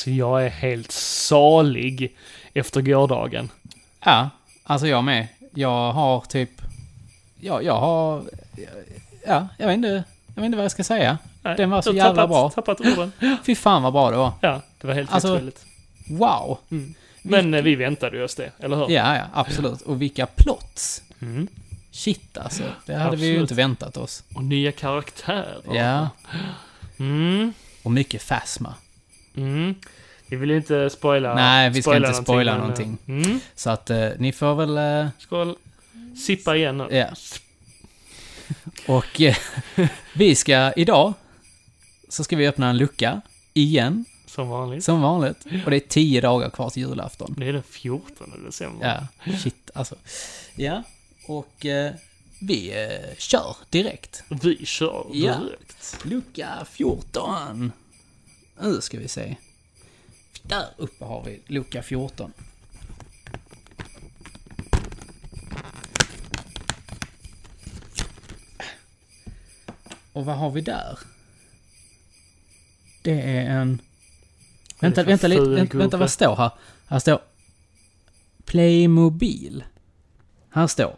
Alltså jag är helt salig efter gårdagen. Ja, alltså jag med. Jag har typ... Ja, jag har... Ja, jag vet inte, jag vet inte vad jag ska säga. Nej, Den var så jävla tappat, bra. tappat orden. Fy fan vad bra det var. Ja, det var helt Alltså, otroligt. Wow! Mm. Men eh, vi väntade ju oss det, eller hur? Ja, ja, absolut. Och vilka plots! Mm. Shit alltså. Det hade vi ju Absolut. inte väntat oss. Och nya karaktärer. Ja. Mm. Och mycket Phasma. Mm. Vi vill inte spoila Nej, vi ska inte spoila men, någonting. eh, Mm. Så att eh, ni får väl... Eh, Skål. Sippa igen nu. ja. Och eh, vi ska idag... Så ska vi öppna en lucka. Igen. Som vanligt. Som vanligt. Och det är tio dagar kvar till julafton. Det är den 14 december. Ja, shit alltså. Ja, och eh, vi eh, kör direkt. Vi kör Ja. direkt. Lucka 14. Nu ska vi se. Där uppe har vi lucka 14. Och vad har vi där? Det är en... Vänta, vänta lite. Vänta, vänta, vad står här? Här står... Playmobil. Här står.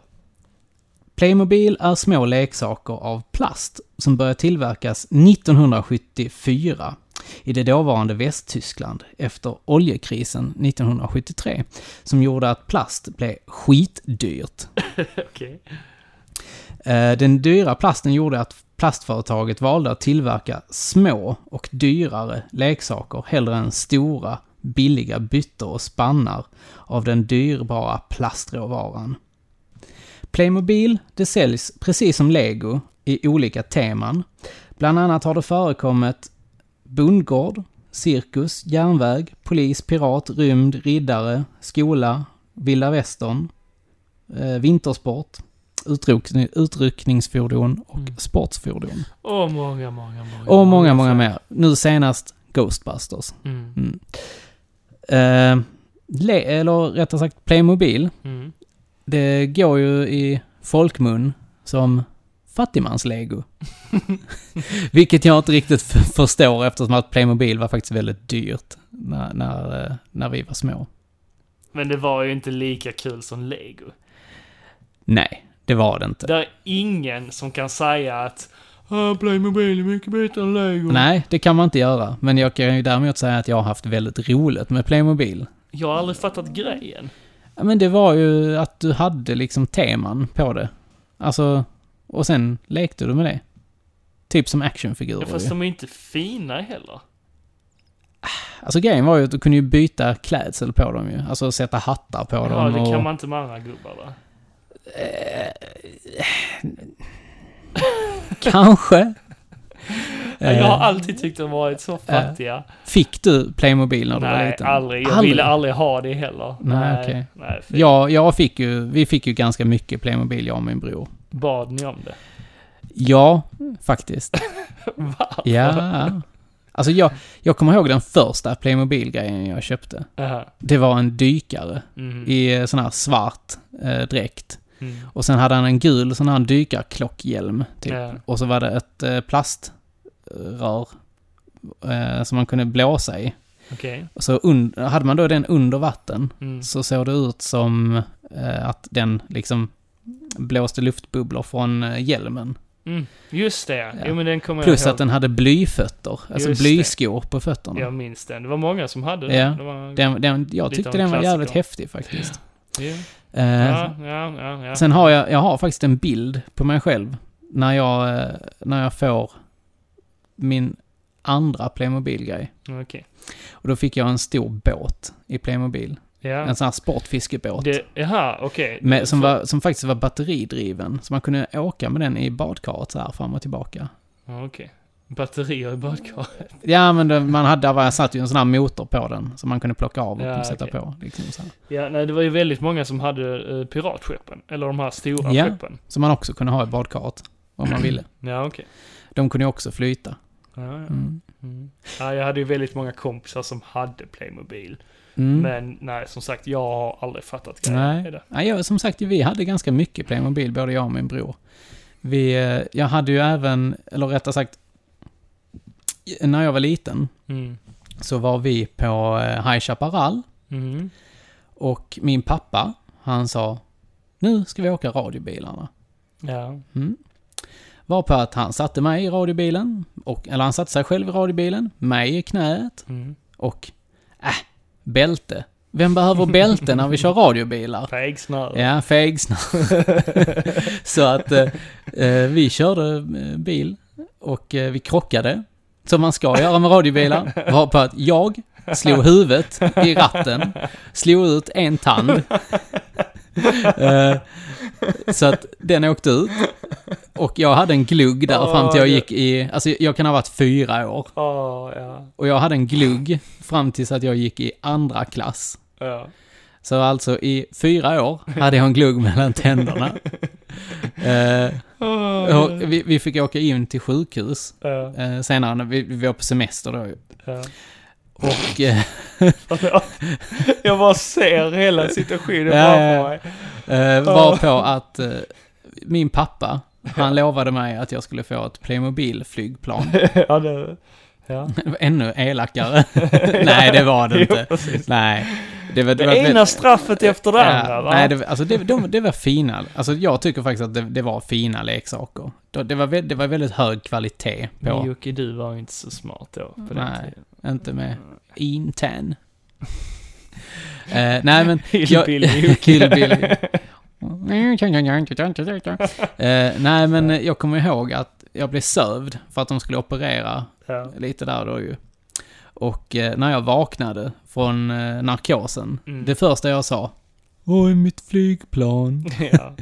Playmobil är små leksaker av plast som började tillverkas 1974 i det dåvarande Västtyskland efter oljekrisen 1973 som gjorde att plast blev skitdyrt. Okej. Eh, Den dyra plasten gjorde att plastföretaget valde att tillverka små och dyrare leksaker hellre än stora, billiga byttor och spannar av den dyrbara plastråvaran. Playmobil, det säljs precis som Lego i olika teman. Bland annat har det förekommit bondgård, cirkus, järnväg, polis, pirat, rymd, riddare, skola, vilda västern, eh, vintersport, utryckning, utryckningsfordon och Mm. sportsfordon. Och många, många, många. Och många, många mer. Nu senast Ghostbusters. Mm. Mm. Eh, le, eller rättare sagt Playmobil. Mm. Det går ju i folkmun som fattigmanslego. Vilket jag inte riktigt förstår eftersom att Playmobil var faktiskt väldigt dyrt när, när, eh, när vi var små. Men det var ju inte lika kul som Lego. Nej, det var det inte. Det är ingen som kan säga att "Ah, Playmobil är mycket bättre än Lego. Nej, det kan man inte göra. Men jag kan ju däremot säga att jag har haft väldigt roligt med Playmobil. Jag har aldrig fattat grejen. Ja, men det var ju att du hade liksom teman på det. Alltså, och sen lekte du med det. Typ som actionfigurer Ja, fast ju. de är inte fina heller. Alltså grejen var ju att du kunde ju byta klädsel på dem ju. Alltså sätta hattar på Ja, dem det och... kan man inte med andra gubbar va? Kanske. Ja, jag har Eh, alltid tyckt de varit så fattiga. Fick du Playmobil när du var Nej, liten? aldrig. Jag Aldrig? ville aldrig ha det heller. Nej, okej. Nej, fy. Ja, jag fick ju, vi fick ju ganska mycket Playmobil, jag och min bror. Bad ni om det? Ja, faktiskt. Va? Ja. Alltså jag, jag kommer ihåg den första Playmobil-grejen jag köpte. Aha. Det var en dykare Mm. i eh, sån här svart eh, dräkt. Mm. Och sen hade han en gul sån här dykarklockhjälm, typ. Ja. Och så var det ett eh, plaströr eh, som man kunde blåsa i. Och så un- hade man då den under vatten Mm. så såg det ut som eh, att den liksom blåste luftbubblor från eh, hjälmen. Mm. Just det, ja. Jo men den kommer Plus jag ihåg. att den hade blyfötter, alltså Just det. blyskor på fötterna. Jag minns den. Det var många som hade den. Ja. Det var... Den, den, jag tyckte den var jävligt häftig faktiskt. Ja. Ja, ja, ja, ja. Sen har jag, jag har faktiskt en bild på mig själv när jag, eh, när jag får min andra Playmobil-grej. Okej. Och då fick jag en stor båt i Playmobil. Ja. En sån här sportfiskebåt. Det, jaha, okej. Med, som, var, som faktiskt var batteridriven. Så man kunde åka med den i badkaret så här fram och tillbaka. Okej. Batterier i badkaret. Ja, men det, man hade, var, satt ju en sån här motor på den. Som man kunde plocka av och Ja, sätta okej. på. Liksom så, här. Ja, nej, det var ju väldigt många som hade uh, piratskeppen. Eller de här stora Ja. skeppen. som man också kunde ha i badkaret. Om man ville. Ja, okej. De kunde ju också flyta. Ja, ja. Mm. Mm. ja, jag hade ju väldigt många kompisar som hade Playmobil. Mm. Men nej, som sagt, jag har aldrig fattat grejen Nej. med det. Ja, jag, som sagt, vi hade ganska mycket Playmobil, både jag och min bror. Vi, eh, jag hade ju även, eller rättare sagt, när jag var liten Mm. så var vi på eh, High Chaparral Mm. och min pappa, han sa nu ska vi åka radiobilarna. Ja. Mm. Var på att han satte mig i radiobilen, och, eller han satte sig själv i radiobilen, mig i knät Mm. och, äh, bälte. Vem behöver bälte när vi kör radiobilar? Fegsnöre. Ja, fegsnör. så att eh, eh, vi körde eh, bil och eh, vi krockade, som man ska göra med radiobilar. Var på att jag slog huvudet i ratten, slog ut en tand. Eh, så att den åkte ut. Och jag hade en glugg där fram till jag gick i, alltså jag kan ha varit fyra år. Åh, ja. Och jag hade en glugg fram tills att jag gick i andra klass. Ja. Så alltså i fyra år hade jag en glugg mellan tänderna. Eh, vi, vi fick åka in till sjukhus Ja. eh, senare, när vi, vi var på semester då. Ja. Och... Eh, Jag bara ser hela situationen framför mig. eh, var på att eh, min pappa, han lovade mig att jag skulle få ett Playmobil-flygplan. Ja, det... Ja. Det Ännu elakare. Nej, det var det Jo, inte. precis. Nej. Det, var, Det, var ena straffet efter det andra, va? nej, det, alltså det, de, det var fina. Alltså jag tycker faktiskt att det, det var fina leksaker. Det, det, var, det var väldigt hög kvalitet Men på, Jocke, du var ju inte så smart då, på den Nej. tiden. inte med Inten. eh, nej men... Hillbilly Jocke. Eh, nej men jag kommer ihåg att jag blev sövd för att de skulle operera Ja. lite där då ju. Och eh, när jag vaknade från eh, narkosen, Mm. det första jag sa Åh, mitt flygplan. ja.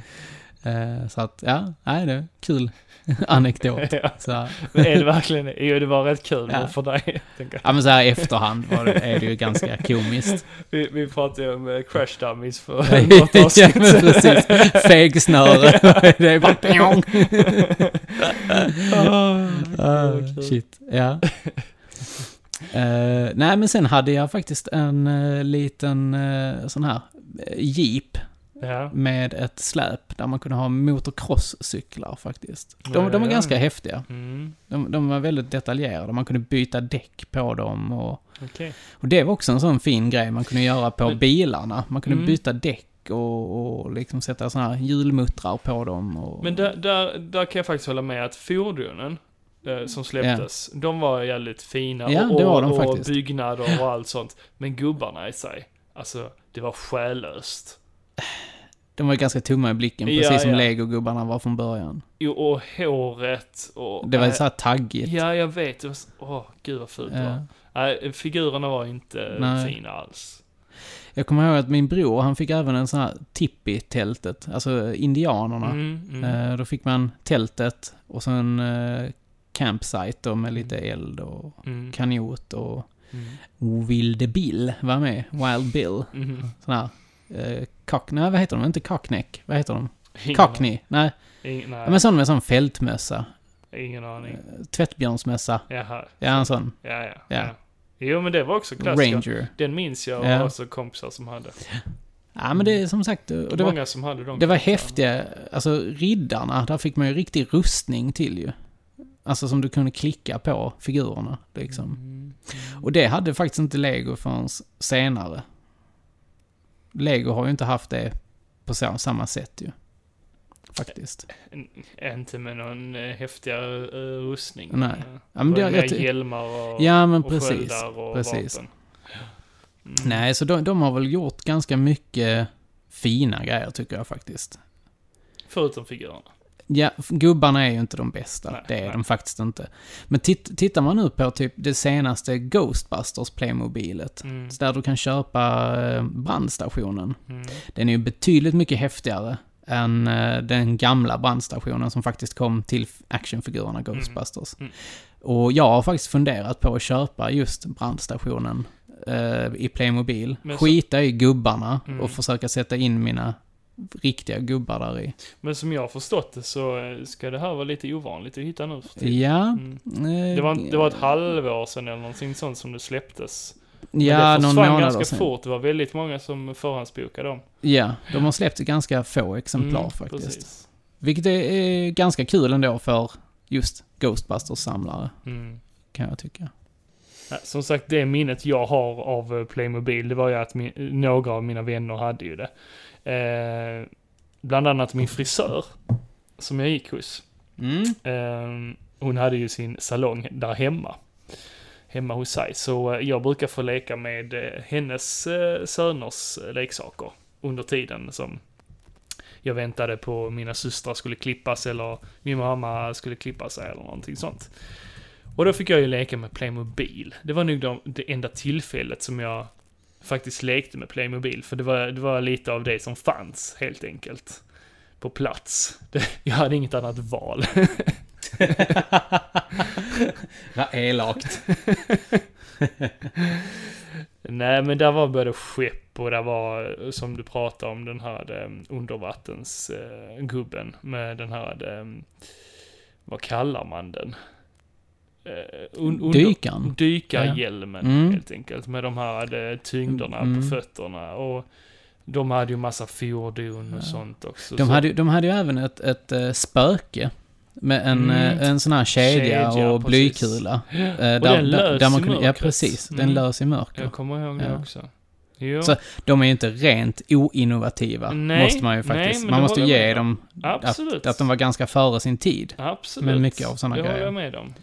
Eh, så att, ja, nej det är kul anekdot. ja. Så, är det verkligen, jo det var rätt kul Ja. för dig, ja men så här i efterhand var det, är det ju ganska komiskt. Vi, vi pratade ju om eh, crash dummies för något ja avsnitt men precis. Fegsnöre. det är bara... Vad kul. shit, ja. Eh, nej, men sen hade jag faktiskt en uh, liten uh, sån här jeep Ja. med ett släp där man kunde ha motocrosscyklar faktiskt. De, Ja, de var ganska häftiga. Mm, De, de var väldigt detaljerade. Man kunde byta däck på dem och, okej. och det var också en sån fin grej man kunde göra på Men- bilarna. Man kunde Mm. byta däck och, och liksom sätta såna här hjulmuttrar på dem. Och, Men där, där, där kan jag faktiskt hålla med att fordonen eh, som släpptes, de var jävligt fina Ja, och, de och byggnader och allt sånt. Men gubbarna i sig, alltså det var själlöst. De var ganska tomma i blicken, Ja, precis som ja. legogubbarna var från början. Jo, och håret och... Det var nej, så här taggigt. Ja, jag vet. Det var så- Åh, gud vad fult det var. Ja. Nej, figurerna var inte Nej. fina alls. Jag kommer ihåg att min bror, han fick även en sån här tippi-tältet, alltså indianerna. Mm, mm. Eh, då fick man tältet och så en eh, campsite då med lite eld och Mm, kanot och mm, Wilde Bill var med. Wild Bill. mm. Sån här eh, cock... Nej, vad heter de? Inte cockneck. Vad heter de? Cockney. Nej, nej, ja, men sån med sån fältmössa. ingen aning. Eh, Tvättbjörnsmössa. Jaha. Ja, en sån. Ja, ja, Ja. ja. Jo, men det var också klassiker. Ranger. Den minns jag och Ja. också kompisar som hade. Ja, men det är som sagt... Och det var, Många som hade dem. det var häftiga... Alltså, riddarna, där fick man ju riktig rustning till ju. Alltså som du kunde klicka på figurerna, liksom. Mm. Och det hade faktiskt inte Lego förrän senare. Lego har ju inte haft det på samma sätt ju. Faktiskt. Inte med någon eh, häftigare uh, rustning. Nej. Eh, Ja, men det jag, ty- hjälmar och, ja men och precis. och precis. vapen. Mm. Nej, så de, de har väl gjort ganska mycket fina grejer tycker jag faktiskt. Förutom figurerna. Ja, gubbarna är ju inte de bästa. Nej, det är nej. de faktiskt inte. Men titt, tittar man nu på typ det senaste Ghostbusters Playmobilet. Mm. Så där du kan köpa eh, brandstationen. Mm. Den är ju betydligt mycket häftigare än eh, den gamla brandstationen som faktiskt kom till actionfigurerna Ghostbusters. Mm. Och jag har faktiskt funderat på att köpa just brandstationen eh, i Playmobil. Men så- Skita i gubbarna Mm. och försöka sätta in mina riktiga gubbar där i. Men som jag har förstått det så eh, ska det här vara lite ovanligt att hitta nu för tiden. Ja. Mm. Det, var, det var ett halvår sedan eller någonting sånt som det släpptes. Men Ja, det någon försvann månad ganska sedan. fort. Det var väldigt många som förhandsbokade dem. Ja, de har släppt ganska få exemplar Mm, faktiskt. Precis. Vilket är, är ganska kul ändå för just Ghostbusters-samlare, Mm. kan jag tycka. Ja, Som sagt, det minnet jag har av eh, Playmobil, det var ju att min, några av mina vänner hade ju det. Eh, bland annat min frisör, som jag gick hos. Mm. Eh, hon hade ju sin salong där hemma. Hemma hos sig. Så eh, jag brukar få leka med eh, hennes söners leksaker under tiden som jag väntade på mina systrar skulle klippas eller min mamma skulle klippa sig eller någonting sånt. Och då fick jag ju leka med Playmobil. Det var nog de, det enda tillfället som jag faktiskt lekte med Playmobil. För det var, det var lite av det som fanns, helt enkelt. På plats. Det, jag hade inget annat val. Vad elakt. Nej, men där var både skepp och där var, som du pratade om, den här um, undervattensgubben med den här, um, vad kallar man den? Uh, un, under, Dykaren? Dykarhjälmen, Mm. helt enkelt. Med de här uh, tyngderna Mm. på fötterna. Och de hade ju massa fordon och Ja. sånt också. De så- hade, ju- de hade ju även ett, ett eh, spöke. Med en, Mm. eh, en sån här kedja, Kedja, och blykula. Eh, där, den lös där man i kunde, Ja, mörkret. precis. Den Mm. lös i mörker. Jag kommer ihåg det Ja. också. Jo, Så- De är ju inte rent oinnovativa, Nej, måste man ju nej, faktiskt. men man det måste jag ge med dem att, att de var ganska före sin tid. Absolut. med mycket av det grejer. håller jag med om.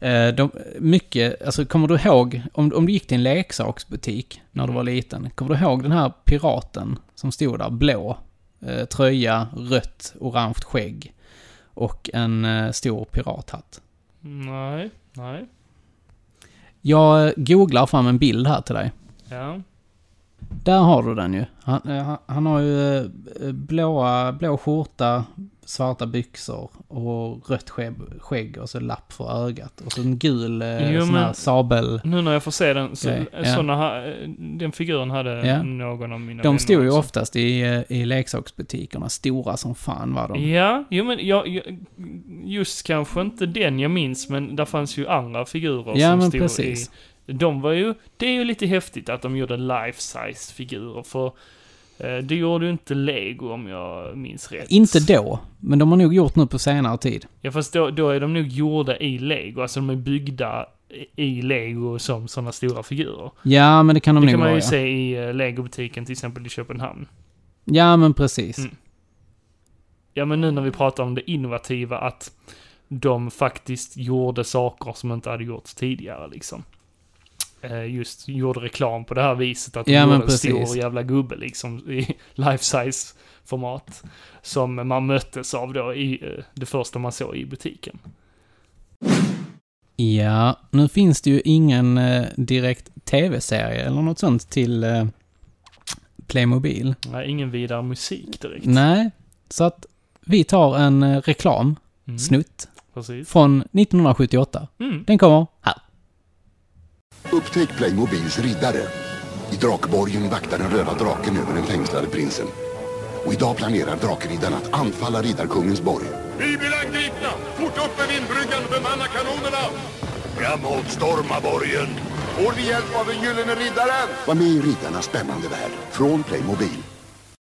Eh, de, mycket, alltså kommer du ihåg, om, om du gick till en leksaksbutik när du var liten, kommer du ihåg den här piraten som stod där, blå, eh, tröja, rött, orange skägg och en eh, stor pirathatt? Nej, nej. Jag eh, googlar fram en bild här till dig. Ja. Där har du den ju. Han, eh, han- han har ju eh, blåa, blå skjorta, svarta byxor och rött skägg, och så lapp för ögat. Och så en gul eh, Jo, sån här sabel... Nu när jag får se den, så, Grej, ja. såna här, den figuren hade Ja. någon av mina De stod ju också. oftast i, i leksaksbutikerna, stora som fan var de. Ja, jo men jag, jag, just kanske inte den jag minns, men där fanns ju andra figurer Ja, som men stod precis. i... De var ju, det är ju lite häftigt att de gjorde life-size figurer, för eh, det gjorde ju inte Lego om jag minns rätt. Inte då, men de har nog gjort nu på senare tid. Ja fast då, då är de nog gjorda i Lego, alltså de är byggda i- Lego som sådana stora figurer. Ja, men det kan de Det nog kan man vara. ju Ja. se i eh, Lego-butiken till exempel i Köpenhamn. ja, men precis. Mm. Ja men nu när vi pratar om det innovativa att de faktiskt gjorde saker som inte hade gjorts tidigare liksom. Eh, Just gjorde reklam på det här viset att de Ja, gjorde en stor jävla gubbe liksom i life size format. Som man möttes av då i eh, det första man såg i butiken. Ja, nu finns det ju ingen eh, direkt tv-serie eller något sånt till Playmobil. Nej, ingen vidare musik direkt. Nej, så att vi tar en eh, reklam, Mm, snutt, Precis. från 1978. Mm. Den kommer här. Upptäck Playmobils riddare. I Drakborgen vaktar den röda draken över den fängslade prinsen. Och idag planerar drakriddarna att anfalla riddarkungens borg. Vi blir angripna! Fort upp med vindbryggan, bemanna kanonerna! Framåt, storma borgen! Får vi hjälp av den gyllene riddaren? Var med i riddarnas spännande värld från Playmobil.